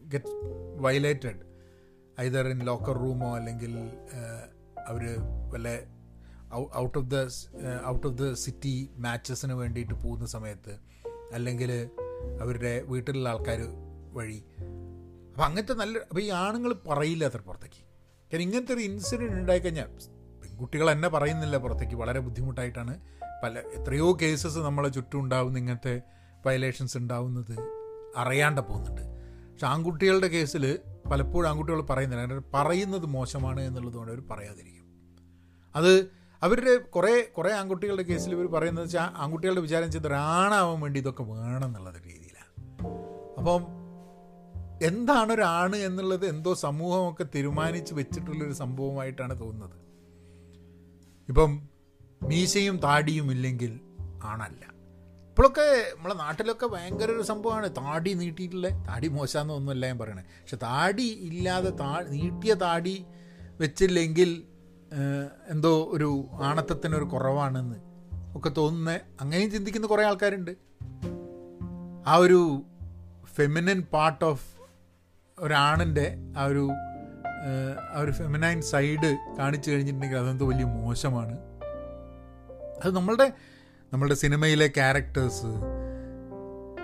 get violated either in locker റൂമോ അല്ലെങ്കിൽ അവർ വല്ല out of the out of the city മാച്ചസിന് വേണ്ടിയിട്ട് പോകുന്ന സമയത്ത് അല്ലെങ്കിൽ അവരുടെ വീട്ടിലുള്ള ആൾക്കാർ വഴി. അപ്പം അങ്ങനത്തെ നല്ല അപ്പോൾ ഈ ആണുങ്ങൾ പറയില്ല അത്ര പുറത്തേക്ക്. കാരണം ഇങ്ങനത്തെ ഒരു ഇൻസിഡന്റ് ഉണ്ടായിക്കഴിഞ്ഞാൽ പെൺകുട്ടികൾ എന്നെ പറയുന്നില്ല പുറത്തേക്ക്. വളരെ ബുദ്ധിമുട്ടായിട്ടാണ് പല എത്രയോ കേസസ് നമ്മളെ ചുറ്റും ഉണ്ടാവുന്ന ഇങ്ങനത്തെ വയലേഷൻസ് ഉണ്ടാവുന്നത് അറിയാണ്ട പോകുന്നുണ്ട്. പക്ഷെ ആൺകുട്ടികളുടെ കേസിൽ പലപ്പോഴും ആൺകുട്ടികൾ പറയുന്നില്ല. പറയുന്നത് മോശമാണ് എന്നുള്ളതുകൊണ്ട് അവർ പറയാതിരിക്കും. അത് അവരുടെ കുറേ കുറേ ആൺകുട്ടികളുടെ കേസിൽ ഇവർ പറയുന്നത് വെച്ചാൽ ആൺകുട്ടികളുടെ വിചാരം ചെയ്ത് ഒരാണാവാൻ വേണ്ടി ഇതൊക്കെ വേണം എന്നുള്ളത് രീതിയിലാണ്. അപ്പം എന്താണ് ഒരാണ് എന്നുള്ളത് എന്തോ സമൂഹമൊക്കെ തീരുമാനിച്ച് വെച്ചിട്ടുള്ളൊരു സംഭവമായിട്ടാണ് തോന്നുന്നത്. ഇപ്പം മീശയും താടിയും ഇല്ലെങ്കിൽ ആണല്ല. ഇപ്പോഴൊക്കെ നമ്മളെ നാട്ടിലൊക്കെ ഭയങ്കര ഒരു സംഭവമാണ്. താടി നീട്ടിയിട്ടില്ല? താടി മോശമെന്ന് ഒന്നുമല്ല ഞാൻ പറയണേ. പക്ഷെ താടി ഇല്ലാതെ താ നീട്ടിയ താടി വെച്ചില്ലെങ്കിൽ എന്തോ ഒരു ആണത്തത്തിനൊരു കുറവാണെന്ന് ഒക്കെ തോന്നുന്ന അങ്ങനെയും ചിന്തിക്കുന്ന കുറേ ആൾക്കാരുണ്ട്. ആ ഒരു ഫെമിനൻ പാർട്ട് ഓഫ് ഒരാണിന്റെ ആ ഒരു ആ ഒരു ഫെമിനൈൻ സൈഡ് കാണിച്ചു കഴിഞ്ഞിട്ടുണ്ടെങ്കിൽ അതെന്തോ വലിയ മോശമാണ്. അത് നമ്മളുടെ നമ്മളുടെ സിനിമയിലെ ക്യാരക്ടേഴ്സ്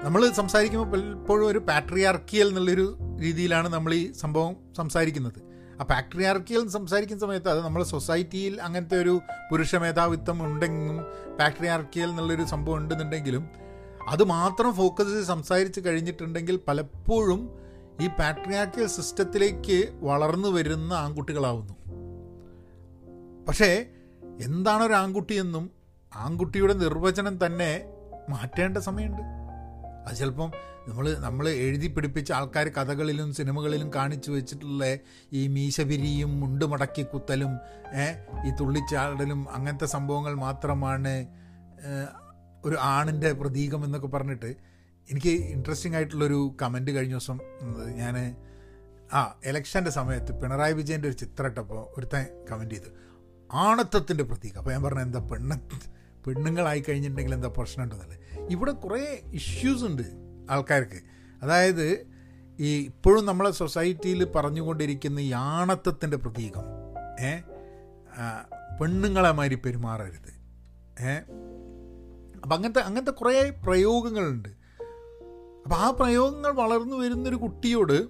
നമ്മൾ സംസാരിക്കുമ്പോൾ പലപ്പോഴും ഒരു പാട്രിയാർക്കിയൽ എന്നുള്ളൊരു രീതിയിലാണ് നമ്മൾ ഈ സംഭവം സംസാരിക്കുന്നത്. ആ പാട്രിയാർക്കിയൽ സംസാരിക്കുന്ന സമയത്ത് അത് നമ്മുടെ സൊസൈറ്റിയിൽ അങ്ങനത്തെ ഒരു പുരുഷ മേധാവിത്വം ഉണ്ടെങ്കിലും പാട്രിയാർക്കിയൽ എന്നുള്ളൊരു സംഭവം ഉണ്ടെന്നുണ്ടെങ്കിലും അത് മാത്രം ഫോക്കസ് ചെയ്ത് സംസാരിച്ച് കഴിഞ്ഞിട്ടുണ്ടെങ്കിൽ പലപ്പോഴും ഈ പാട്രിയാർക്കൽ സിസ്റ്റത്തിലേക്ക് വളർന്നു വരുന്ന ആൺകുട്ടികളാവുന്നു. പക്ഷേ എന്താണ് ഒരു ആൺകുട്ടിയെന്നും ആൺകുട്ടിയുടെ നിർവചനം തന്നെ മാറ്റേണ്ട സമയമുണ്ട്. അത് ചിലപ്പം നമ്മൾ നമ്മൾ എഴുതി പിടിപ്പിച്ച ആൾക്കാർ കഥകളിലും സിനിമകളിലും കാണിച്ചു വെച്ചിട്ടുള്ള ഈ മീശപിരിയും മുണ്ട് മടക്കി കുത്തലും ഈ തുള്ളിച്ചാടലും അങ്ങനത്തെ സംഭവങ്ങൾ മാത്രമാണ് ഒരു ആണിന്റെ പ്രതീകം എന്നൊക്കെ പറഞ്ഞിട്ട് എനിക്ക് ഇൻട്രസ്റ്റിംഗ് ആയിട്ടുള്ളൊരു കമന്റ് കഴിഞ്ഞ ദിവസം ഞാൻ ആ എലക്ഷന്റെ സമയത്ത് പിണറായി വിജയന്റെ ഒരു ചിത്രം ഇട്ടപ്പോൾ ഒരുത്തൻ കമന്റ് ചെയ്തു. ആണത്വത്തിന്റെ പ്രതീകം അപ്പോൾ ഞാൻ പറഞ്ഞു എന്താ പെണ്ണ പെണ്ണുങ്ങളായി കഴിഞ്ഞിട്ടുണ്ടെങ്കിൽ എന്താ പ്രശ്നം ഉണ്ടെന്നല്ലേ ഇവിടെ കുറേ ഇഷ്യൂസ് ഉണ്ട് ആൾക്കാർക്ക്. അതായത് ഈ ഇപ്പോഴും നമ്മളെ സൊസൈറ്റിയിൽ പറഞ്ഞുകൊണ്ടിരിക്കുന്ന ഈ ആണത്വത്തിന്റെ പ്രതീകം ഏ പെണ്ണുങ്ങളെ മാതിരി പെരുമാറരുത് ഏ. അപ്പം അങ്ങനത്തെ അങ്ങനത്തെ കുറേ പ്രയോഗങ്ങളുണ്ട്. അപ്പം ആ പ്രയോഗങ്ങൾ വളർന്നു വരുന്നൊരു കുട്ടിയോട്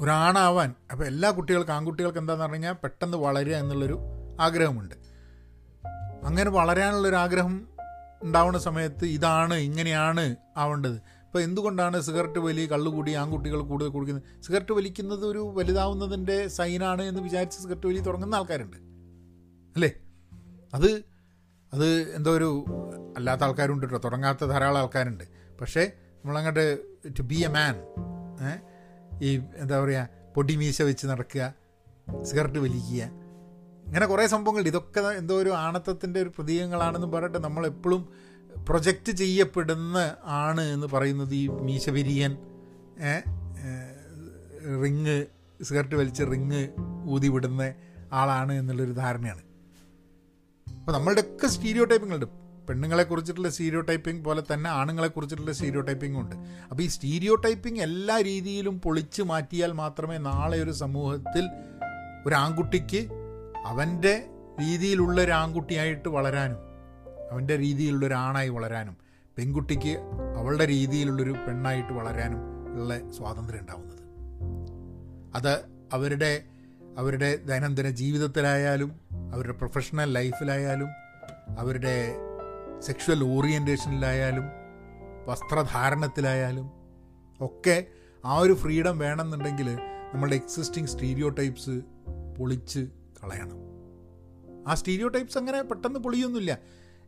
ഒരാണാവാൻ അപ്പോൾ എല്ലാ കുട്ടികൾക്കും ആൺകുട്ടികൾക്ക് എന്താണെന്ന് പറഞ്ഞു കഴിഞ്ഞാൽ പെട്ടെന്ന് വളരുക എന്നുള്ളൊരു ആഗ്രഹമുണ്ട്. അങ്ങനെ വളരാനുള്ളൊരു ആഗ്രഹം ഉണ്ടാവുന്ന സമയത്ത് ഇതാണ് ഇങ്ങനെയാണ് ആവേണ്ടത്. ഇപ്പോൾ എന്തുകൊണ്ടാണ് സിഗരറ്റ് വലി കള്ളുകൂടി ആൺകുട്ടികൾ കൂടുതൽ കുടിക്കുന്നത്? സിഗരറ്റ് വലിക്കുന്നത് ഒരു വലുതാവുന്നതിന്റെ സൈനാണ് എന്ന് വിചാരിച്ച് സിഗരറ്റ് വലി തുടങ്ങുന്ന ആൾക്കാരുണ്ട്. അല്ലേ? അത് അത് എന്തോ ഒരു അല്ലാത്ത ആൾക്കാരുണ്ട് കേട്ടോ തുടങ്ങാത്ത ധാരാളം ആൾക്കാരുണ്ട്. പക്ഷേ നമ്മളങ്ങോട്ട് ടു ബി എ മാൻ ഈ എന്താ പറയുക പൊടി മീശ വെച്ച് നടക്കുക സിഗരറ്റ് വലിക്കുക ഇങ്ങനെ കുറേ സംഭവങ്ങളുണ്ട്. ഇതൊക്കെ എന്തോ ഒരു ആണത്തത്തിന്റെ ഒരു പ്രതീകങ്ങളാണെന്ന് പറഞ്ഞിട്ട് നമ്മളെപ്പോഴും പ്രൊജക്റ്റ് ചെയ്യപ്പെടുന്ന ആണ് എന്ന് പറയുന്നത് ഈ മീശ വിരിയൻ റിങ് സിഗരറ്റ് വലിച്ച് റിങ് ഊതി വിടുന്ന ആളാണ് എന്നുള്ളൊരു ധാരണയാണ്. അപ്പോൾ നമ്മളുടെയൊക്കെ സ്റ്റീരിയോ ടൈപ്പിംഗ് പെണ്ണുങ്ങളെ കുറിച്ചിട്ടുള്ള സ്റ്റീരിയോ ടൈപ്പിംഗ് പോലെ തന്നെ ആണുങ്ങളെ കുറിച്ചിട്ടുള്ള സ്റ്റീരിയോ ടൈപ്പിംഗ് ഉണ്ട്. അപ്പോൾ ഈ സ്റ്റീരിയോ ടൈപ്പിംഗ് എല്ലാ രീതിയിലും പൊളിച്ചു മാറ്റിയാൽ മാത്രമേ നാളെ ഒരു സമൂഹത്തിൽ ഒരു ആൺകുട്ടിക്ക് അവന്റെ രീതിയിലുള്ള ഒരു ആൺകുട്ടിയായിട്ട് വളരാനും അവന്റെ രീതിയിലുള്ള ഒരു ആണായി വളരാനും പെൺകുട്ടിക്ക് അവളുടെ രീതിയിലുള്ളൊരു പെണ്ണായിട്ട് വളരാനും ഉള്ള സ്വാതന്ത്ര്യം ഉണ്ടാവുന്നത്. അത് അവരുടെ അവരുടെ ദൈനംദിന ജീവിതത്തിലായാലും അവരുടെ പ്രൊഫഷണൽ ലൈഫിലായാലും അവരുടെ സെക്ഷൽ ഓറിയന്റേഷനിലായാലും വസ്ത്രധാരണത്തിലായാലും ഒക്കെ ആ ഒരു ഫ്രീഡം വേണമെന്നുണ്ടെങ്കിൽ നമ്മളുടെ എക്സിസ്റ്റിംഗ് സ്റ്റീരിയോ ടൈപ്സ് പൊളിച്ച് കളയണം. ആ സ്റ്റീരിയോ ടൈപ്സ് അങ്ങനെ പെട്ടെന്ന് പൊളിയൊന്നുമില്ല.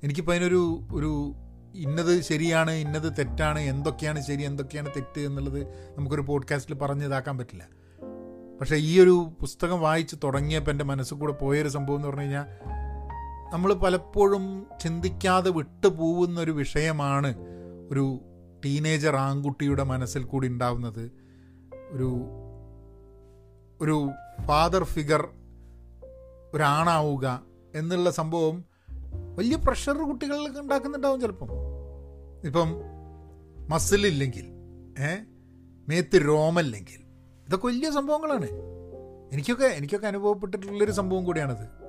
എനിക്കിപ്പോൾ അതിനൊരു ഒരു ഇന്നത് ശരിയാണ് ഇന്നത് തെറ്റാണ് എന്തൊക്കെയാണ് ശരി എന്തൊക്കെയാണ് തെറ്റ് എന്നുള്ളത് നമുക്കൊരു പോഡ്കാസ്റ്റിൽ പറഞ്ഞ് ഇതാക്കാൻ പറ്റില്ല. പക്ഷേ ഈ ഒരു പുസ്തകം വായിച്ച് തുടങ്ങിയപ്പോൾ എന്റെ മനസ്സിൽ കൂടെ പോയൊരു സംഭവം എന്ന് പറഞ്ഞു കഴിഞ്ഞാൽ നമ്മൾ പലപ്പോഴും ചിന്തിക്കാതെ വിട്ടുപോകുന്ന ഒരു വിഷയമാണ് ഒരു ടീനേജർ ആൺകുട്ടിയുടെ മനസ്സിൽ കൂടി ഉണ്ടാവുന്നത്. ഒരു ഒരു ഫാദർ ഫിഗർ ഒരാണാവുക എന്നുള്ള സംഭവം വലിയ പ്രഷർ കുട്ടികളിൽ ഉണ്ടാക്കുന്നുണ്ടാവും ചിലപ്പം. ഇപ്പം മസിലില്ലെങ്കിൽ ഏ മേത്ത് രോമല്ലെങ്കിൽ ഇതൊക്കെ വലിയ സംഭവങ്ങളാണ്. എനിക്കൊക്കെ എനിക്കൊക്കെ അനുഭവപ്പെട്ടിട്ടുള്ളൊരു സംഭവം കൂടിയാണിത്.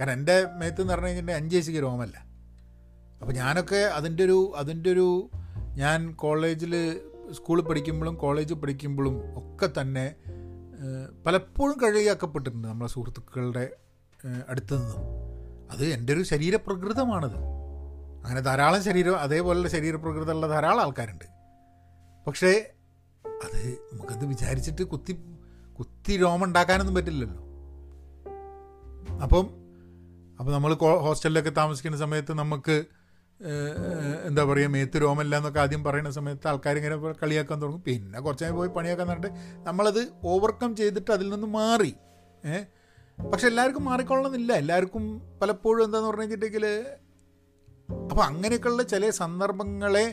കാരണം എന്റെ മേത്ത് എന്ന് പറഞ്ഞു കഴിഞ്ഞിട്ടുണ്ടെങ്കിൽ അഞ്ച് വയസ്സിക്ക് രോമല്ല അപ്പോൾ ഞാനൊക്കെ അതിന്റെ ഒരു അതിന്റെ ഒരു ഞാൻ കോളേജിൽ സ്കൂളിൽ പഠിക്കുമ്പോഴും കോളേജിൽ പഠിക്കുമ്പോഴും ഒക്കെ തന്നെ പലപ്പോഴും കഴിയാക്കപ്പെട്ടിട്ടുണ്ട് നമ്മളെ സുഹൃത്തുക്കളുടെ അടുത്ത് നിന്നും. അത് എന്റെ ഒരു ശരീരപ്രകൃതമാണത്. അങ്ങനെ ധാരാളം ശരീരം അതേപോലുള്ള ശരീരപ്രകൃതമുള്ള ധാരാളം ആൾക്കാരുണ്ട്. പക്ഷേ അത് നമുക്കത് വിചാരിച്ചിട്ട് കുത്തി കുത്തി രോമം ഉണ്ടാക്കാനൊന്നും പറ്റില്ലല്ലോ. അപ്പം അപ്പോൾ നമ്മൾ ഹോസ്റ്റലിലൊക്കെ താമസിക്കുന്ന സമയത്ത് നമുക്ക് എന്താ പറയുക മേത്ത് രോമല്ല എന്നൊക്കെ ആദ്യം പറയുന്ന സമയത്ത് ആൾക്കാർ ഇങ്ങനെ കളിയാക്കാൻ തുടങ്ങും. പിന്നെ കുറച്ചായി പോയി പണിയാക്കാൻ പറഞ്ഞിട്ട് നമ്മളത് ഓവർകം ചെയ്തിട്ട് അതിൽ നിന്ന് മാറി. പക്ഷെ എല്ലാവർക്കും മാറിക്കൊള്ളണമെന്നില്ല. എല്ലാവർക്കും പലപ്പോഴും എന്താന്ന് പറഞ്ഞു വെച്ചിട്ടുണ്ടെങ്കിൽ അപ്പോൾ അങ്ങനെയൊക്കെയുള്ള ചില സന്ദർഭങ്ങളെ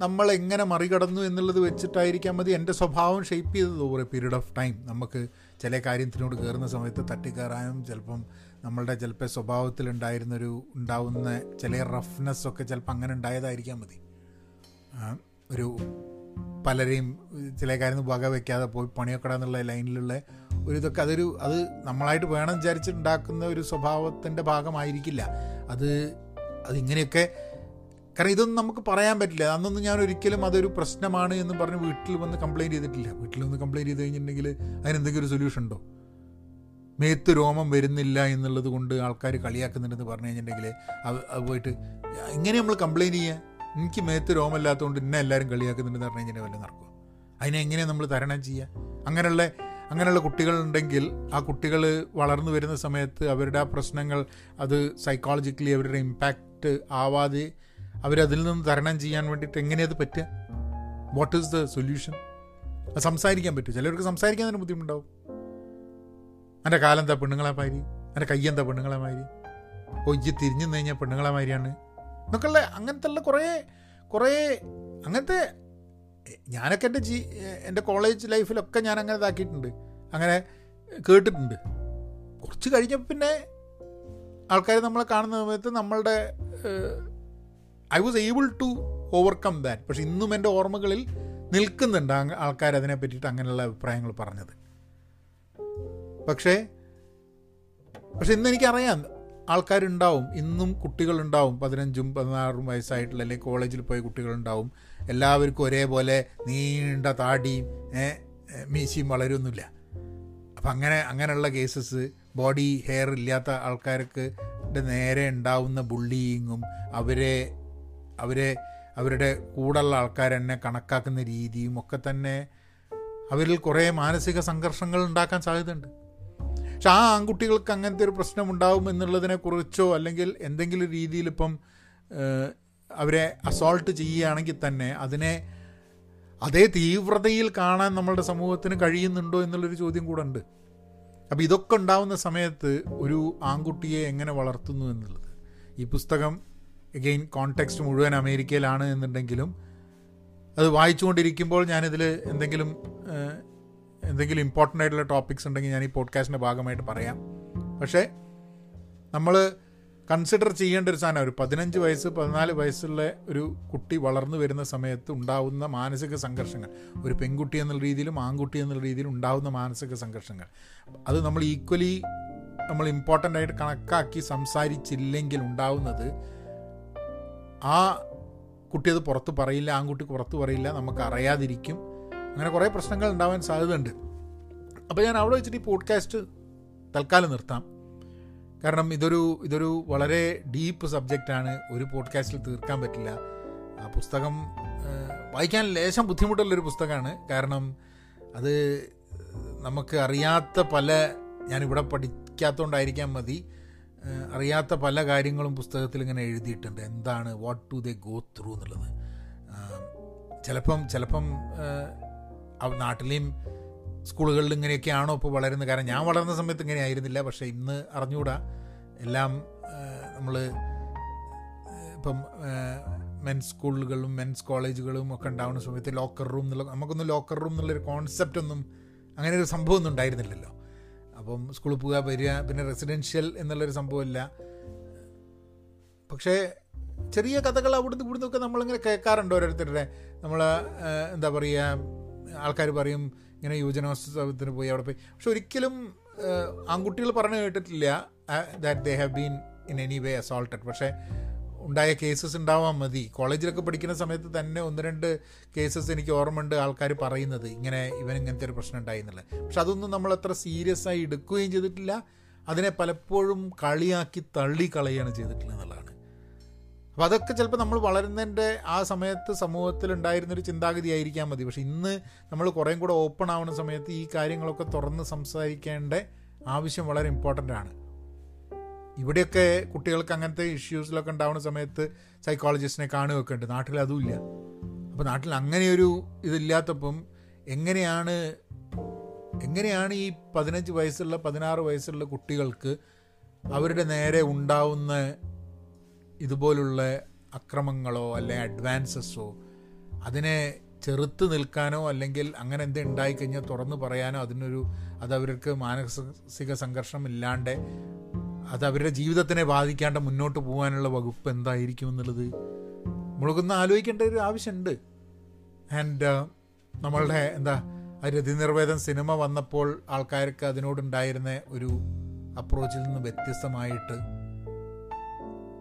നമ്മൾ എങ്ങനെ മറികടന്നു എന്നുള്ളത് വെച്ചിട്ടായിരിക്കാം മതി. എന്റെ സ്വഭാവം ഷെയ്പ്പ് ചെയ്തത് over a period of time നമുക്ക് ചില കാര്യത്തിനോട് കയറുന്ന സമയത്ത് തട്ടിക്കയറാനും ചിലപ്പം നമ്മളുടെ ചിലപ്പോൾ സ്വഭാവത്തിലുണ്ടായിരുന്നൊരു ഉണ്ടാവുന്ന ചില റഫ്നെസ് ഒക്കെ ചിലപ്പോൾ അങ്ങനെ ഉണ്ടായതായിരിക്കാം മതി. ഒരു പലരെയും ചില കാര്യം വക വയ്ക്കാതെ പോയി പണിയൊക്കെ എന്നുള്ള ലൈനിലുള്ള ഒരു ഇതൊക്കെ അതൊരു അത് നമ്മളായിട്ട് വേണം വിചാരിച്ചിട്ടുണ്ടാക്കുന്ന ഒരു സ്വഭാവത്തിന്റെ ഭാഗമായിരിക്കില്ല. അത് അതിങ്ങനെയൊക്കെ കാരണം ഇതൊന്നും നമുക്ക് പറയാൻ പറ്റില്ല. അന്നൊന്നും ഞാൻ ഒരിക്കലും അതൊരു പ്രശ്നമാണ് എന്ന് പറഞ്ഞ് വീട്ടിൽ വന്ന് കംപ്ലയിന്റ് ചെയ്തിട്ടില്ല. വീട്ടിൽ വന്ന് കംപ്ലയിന്റ് ചെയ്ത് കഴിഞ്ഞിട്ടുണ്ടെങ്കിൽ അതിനെന്തെങ്കിലും ഒരു സൊല്യൂഷൻ ഉണ്ടോ? മേത്ത് രോമം വരുന്നില്ല എന്നുള്ളത് കൊണ്ട് ആൾക്കാർ കളിയാക്കുന്നുണ്ടെന്ന് പറഞ്ഞു കഴിഞ്ഞിട്ടുണ്ടെങ്കിൽ അത് പോയിട്ട് ഇങ്ങനെ നമ്മൾ കംപ്ലയിന്റ് ചെയ്യുക എനിക്ക് മേത്ത് രോമമില്ലാത്തതുകൊണ്ട് ഇന്നെ എല്ലാവരും കളിയാക്കുന്നുണ്ടെന്ന് പറഞ്ഞു കഴിഞ്ഞിട്ടുണ്ടെങ്കിൽ വല്ല അതിനെ എങ്ങനെ നമ്മൾ തരണം ചെയ്യുക അങ്ങനെയുള്ള അങ്ങനെയുള്ള കുട്ടികളുണ്ടെങ്കിൽ ആ കുട്ടികൾ വളർന്നു വരുന്ന സമയത്ത് അവരുടെ ആ പ്രശ്നങ്ങൾ അത് സൈക്കോളജിക്കലി അവരുടെ ഇമ്പാക്റ്റ് ആവാതെ അവരതിൽ നിന്ന് തരണം ചെയ്യാൻ വേണ്ടിയിട്ട് എങ്ങനെയത് പറ്റുക? വാട്ട് ഈസ് ദ സൊല്യൂഷൻ സംസാരിക്കാൻ പറ്റും. ചിലർക്ക് സംസാരിക്കാൻ തന്നെ ബുദ്ധിമുട്ടുണ്ടാവും. എന്റെ കാലെന്താ പെണ്ണുങ്ങളെ മാതിരി? എന്റെ കയ്യെന്താ പെണ്ണുങ്ങളെ മാതിരി? ഒജ്ജി തിരിഞ്ഞു കഴിഞ്ഞാൽ പെണ്ണുങ്ങളെ മാതിരിയാണ്. എന്നൊക്കെയുള്ള അങ്ങനത്തെ ഉള്ള കുറേ കുറേ അങ്ങനത്തെ ഞാനൊക്കെ എന്റെ ജീ എന്റെ കോളേജ് ലൈഫിലൊക്കെ ഞാൻ അങ്ങനെ ഇതാക്കിയിട്ടുണ്ട്. അങ്ങനെ കേട്ടിട്ടുണ്ട്. കുറച്ച് കഴിഞ്ഞപ്പോൾ പിന്നെ ആൾക്കാർ നമ്മളെ കാണുന്ന സമയത്ത് നമ്മളുടെ I was able to overcome that പക്ഷെ ഇന്നും എന്റെ ഓർമ്മകളിൽ നിൽക്കുന്നുണ്ട് ആൾക്കാർ അതിനെ പറ്റിയിട്ട് അങ്ങനെയുള്ള അഭിപ്രായങ്ങൾ പറഞ്ഞത്. പക്ഷേ പക്ഷെ ഇന്ന് എനിക്കറിയാം ആൾക്കാരുണ്ടാവും ഇന്നും കുട്ടികളുണ്ടാവും പതിനഞ്ചും പതിനാറും വയസ്സായിട്ടുള്ള അല്ലെങ്കിൽ കോളേജിൽ പോയ കുട്ടികളുണ്ടാവും. എല്ലാവർക്കും ഒരേപോലെ നീണ്ട താടിയും മീശിയും വളരൊന്നുമില്ല. അപ്പം അങ്ങനെ അങ്ങനെയുള്ള കേസസ് ബോഡി ഹെയർ ഇല്ലാത്ത ആൾക്കാർക്ക് നേരെ ഉണ്ടാവുന്ന ബുള്ളിയിങ്ങും അവരെ അവരെ അവരുടെ കൂടുള്ള ആൾക്കാരെന്നെ കണക്കാക്കുന്ന രീതിയും ഒക്കെ തന്നെ അവരിൽ കുറേ മാനസിക സംഘർഷങ്ങൾ ഉണ്ടാക്കാൻ സാധ്യതയുണ്ട്. പക്ഷെ ആ ആൺകുട്ടികൾക്ക് അങ്ങനത്തെ ഒരു പ്രശ്നം ഉണ്ടാവും എന്നുള്ളതിനെക്കുറിച്ചോ അല്ലെങ്കിൽ എന്തെങ്കിലും രീതിയിൽ ഇപ്പം അവരെ അസോൾട്ട് ചെയ്യുകയാണെങ്കിൽ തന്നെ അതിനെ അതേ തീവ്രതയിൽ കാണാൻ നമ്മളുടെ സമൂഹത്തിന് കഴിയുന്നുണ്ടോ എന്നുള്ളൊരു ചോദ്യം കൂടെ ഉണ്ട്. അപ്പോൾ ഇതൊക്കെ ഉണ്ടാവുന്ന സമയത്ത് ഒരു ആൺകുട്ടിയെ എങ്ങനെ വളർത്തുന്നു എന്നുള്ളത്. ഈ പുസ്തകം എഗെയിൻ കോണ്ടെക്സ്റ്റ് മുഴുവൻ അമേരിക്കയിലാണ് എന്നുണ്ടെങ്കിലും അത് വായിച്ചുകൊണ്ടിരിക്കുമ്പോൾ ഞാനിതിൽ എന്തെങ്കിലും എന്തെങ്കിലും ഇമ്പോർട്ടന്റ് ആയിട്ടുള്ള ടോപ്പിക്സ് ഉണ്ടെങ്കിൽ ഞാൻ ഈ പോഡ്കാസ്റ്റിന്റെ ഭാഗമായിട്ട് പറയാം. പക്ഷേ നമ്മൾ കൺസിഡർ ചെയ്യേണ്ട ഒരു സാധനം ഒരു പതിനഞ്ച് വയസ്സ് പതിനാല് വയസ്സുള്ള ഒരു കുട്ടി വളർന്നു വരുന്ന സമയത്ത് ഉണ്ടാവുന്ന മാനസിക സംഘർഷങ്ങൾ ഒരു പെൺകുട്ടി എന്നുള്ള രീതിയിലും ആൺകുട്ടി എന്നുള്ള രീതിയിലും ഉണ്ടാവുന്ന മാനസിക സംഘർഷങ്ങൾ. അത് നമ്മൾ ഈക്വലി നമ്മൾ ഇമ്പോർട്ടന്റ് ആയിട്ട് കണക്കാക്കി സംസാരിച്ചില്ലെങ്കിൽ ഉണ്ടാവുന്നത് ആ കുട്ടി അത് പുറത്ത് പറയില്ല ആൺകുട്ടി പുറത്ത് പറയില്ല നമുക്ക് അറിയാതിരിക്കും. അങ്ങനെ കുറേ പ്രശ്നങ്ങൾ ഉണ്ടാവാൻ സാധ്യതയുണ്ട്. അപ്പോൾ ഞാൻ അവിടെ വെച്ചിട്ട് ഈ പോഡ്കാസ്റ്റ് തൽക്കാലം നിർത്താം. കാരണം ഇതൊരു ഇതൊരു വളരെ ഡീപ്പ് സബ്ജക്റ്റാണ് ഒരു പോഡ്കാസ്റ്റിൽ തീർക്കാൻ പറ്റില്ല. ആ പുസ്തകം വായിക്കാൻ ലേശം ബുദ്ധിമുട്ടുള്ളൊരു പുസ്തകമാണ്. കാരണം അത് നമുക്ക് അറിയാത്ത പല ഞാനിവിടെ പഠിക്കാത്തതുകൊണ്ടായിരിക്കാൻ മതി. അറിയാത്ത പല കാര്യങ്ങളും പുസ്തകത്തിൽ ഇങ്ങനെ എഴുതിയിട്ടുണ്ട്. എന്താണ് what do they go through എന്നുള്ളത്. ചിലപ്പം ചിലപ്പം നാട്ടിലെയും സ്കൂളുകളിൽ ഇങ്ങനെയൊക്കെയാണോ ഇപ്പോൾ വളരുന്നത്? കാരണം ഞാൻ വളർന്ന സമയത്ത് ഇങ്ങനെ ആയിരുന്നില്ല പക്ഷേ ഇന്ന് അറിഞ്ഞുകൂടാ. എല്ലാം നമ്മൾ ഇപ്പം മെൻസ് സ്കൂളുകളും മെൻസ് കോളേജുകളും ഒക്കെ ഉണ്ടാവുന്ന സമയത്ത് ലോക്കർ റൂം എന്നുള്ള നമുക്കൊന്നും ലോക്കർ റൂം എന്നുള്ളൊരു കോൺസെപ്റ്റ് ഒന്നും അങ്ങനെ ഒരു സംഭവം ഒന്നും ഉണ്ടായിരുന്നില്ലല്ലോ. അപ്പം സ്കൂളിൽ പോവുക വരിക പിന്നെ റെസിഡൻഷ്യൽ എന്നുള്ളൊരു സംഭവമില്ല. പക്ഷേ ചെറിയ കഥകൾ അവിടുന്ന് ഇവിടുന്നൊക്കെ നമ്മളിങ്ങനെ കേൾക്കാറുണ്ട് ഓരോരുത്തരുടെ. നമ്മൾ എന്താ പറയുക ആൾക്കാർ പറയും ഇങ്ങനെ യുവജനോത്സവത്തിന് പോയി അവിടെ പോയി. പക്ഷെ ഒരിക്കലും ആൺകുട്ടികൾ പറഞ്ഞു കേട്ടിട്ടില്ല that they have been in any way assaulted പക്ഷേ ഉണ്ടായ കേസസ് ഉണ്ടാവാൻ മതി. കോളേജിലൊക്കെ പഠിക്കുന്ന സമയത്ത് തന്നെ ഒന്ന് രണ്ട് കേസസ് എനിക്ക് ഓർമ്മയുണ്ട് ആൾക്കാർ പറയുന്നത് ഇങ്ങനെ ഇവൻ ഇങ്ങനത്തെ ഒരു പ്രശ്നം ഉണ്ടായി എന്നുള്ളത്. പക്ഷെ അതൊന്നും നമ്മൾ അത്ര സീരിയസ് ആയി എടുക്കുകയും ചെയ്തിട്ടില്ല. അതിനെ പലപ്പോഴും കളിയാക്കി തള്ളി കളയാണ് എന്നുള്ളതാണ് അപ്പോൾ അതൊക്കെ ചിലപ്പോൾ നമ്മൾ വളരുന്നതിന്റെ ആ സമയത്ത് സമൂഹത്തിൽ ഉണ്ടായിരുന്നൊരു ചിന്താഗതി ആയിരിക്കാൻ മതി. പക്ഷെ ഇന്ന് നമ്മൾ കുറേം കൂടെ ഓപ്പൺ ആവുന്ന സമയത്ത് ഈ കാര്യങ്ങളൊക്കെ തുറന്ന് സംസാരിക്കേണ്ട ആവശ്യം വളരെ ഇമ്പോർട്ടന്റ് ആണ്. ഇവിടെയൊക്കെ കുട്ടികൾക്ക് അങ്ങനത്തെ ഇഷ്യൂസിലൊക്കെ ഉണ്ടാവുന്ന സമയത്ത് സൈക്കോളജിസ്റ്റിനെ കാണുകയൊക്കെ ഉണ്ട്. നാട്ടിൽ അതുമില്ല അപ്പോൾ നാട്ടിൽ അങ്ങനെയൊരു ഇതില്ലാത്തപ്പം എങ്ങനെയാണ് എങ്ങനെയാണ് ഈ പതിനഞ്ച് വയസ്സുള്ള പതിനാറ് വയസ്സുള്ള കുട്ടികൾക്ക് അവരുടെ നേരെ ഉണ്ടാവുന്ന ഇതുപോലുള്ള അക്രമങ്ങളോ അല്ലെ അഡ്വാൻസസോ അതിനെ ചെറുത്ത് നിൽക്കാനോ അല്ലെങ്കിൽ അങ്ങനെ എന്ത് ഉണ്ടായിക്കഴിഞ്ഞാൽ തുറന്നു പറയാനോ അതിനൊരു അതവർക്ക് മാനസിക സംഘർഷം ഇല്ലാണ്ട് അത് അവരുടെ ജീവിതത്തിനെ ബാധിക്കാണ്ട് മുന്നോട്ട് പോകാനുള്ള വകുപ്പ് എന്തായിരിക്കും എന്നുള്ളത് മുഴുകുന്ന ആലോചിക്കേണ്ട ഒരു ആവശ്യമുണ്ട്. ആൻഡ് നമ്മളുടെ എന്താ രതിനിർവേദം സിനിമ വന്നപ്പോൾ ആൾക്കാർക്ക് അതിനോടുണ്ടായിരുന്ന ഒരു അപ്രോച്ചിൽ നിന്ന് വ്യത്യസ്തമായിട്ട്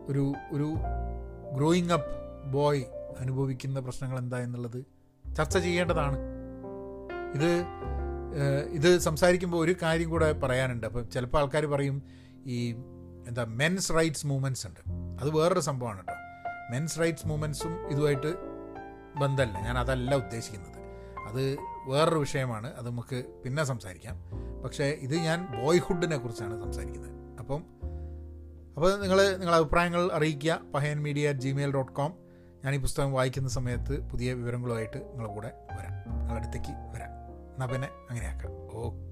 ഒരു ഒരു ഗ്രോയിങ് അപ്പ് ബോയ് അനുഭവിക്കുന്ന പ്രശ്നങ്ങൾ എന്താ എന്നുള്ളത് ചർച്ച ചെയ്യേണ്ടതാണ്. ഇത് ഇത് സംസാരിക്കുമ്പോൾ ഒരു കാര്യം കൂടെ പറയാനുണ്ട്. അപ്പം ചിലപ്പോൾ ആൾക്കാർ പറയും ഈ എന്താ മെൻസ് റൈറ്റ്സ് മൂവ്മെന്റ്സ് ഉണ്ട്. അത് വേറൊരു സംഭവമാണ് കേട്ടോ മെൻസ് റൈറ്റ്സ് മൂവ്മെന്റ്സും ഇതുമായിട്ട് ബന്ധമല്ല ഞാൻ അതല്ല ഉദ്ദേശിക്കുന്നത്. അത് വേറൊരു വിഷയമാണ്. അത് നമുക്ക് പിന്നെ സംസാരിക്കാം. പക്ഷേ ഇത് ഞാൻ ബോയ്ഹുഡിനെ കുറിച്ചാണ് സംസാരിക്കുന്നത്. അപ്പം അപ്പോൾ നിങ്ങൾ നിങ്ങളുടെ അഭിപ്രായങ്ങൾ അറിയിക്കുക. Pahayan media at Gmail dot com ഞാൻ ഈ പുസ്തകം വായിക്കുന്ന സമയത്ത് പുതിയ വിവരങ്ങളുമായിട്ട് നിങ്ങളുടെ കൂടെ വരാം. നിങ്ങളുടെ അടുത്തേക്ക് വരാം. എന്നാൽ പിന്നെ അങ്ങനെയാക്കാം. ഓക്കെ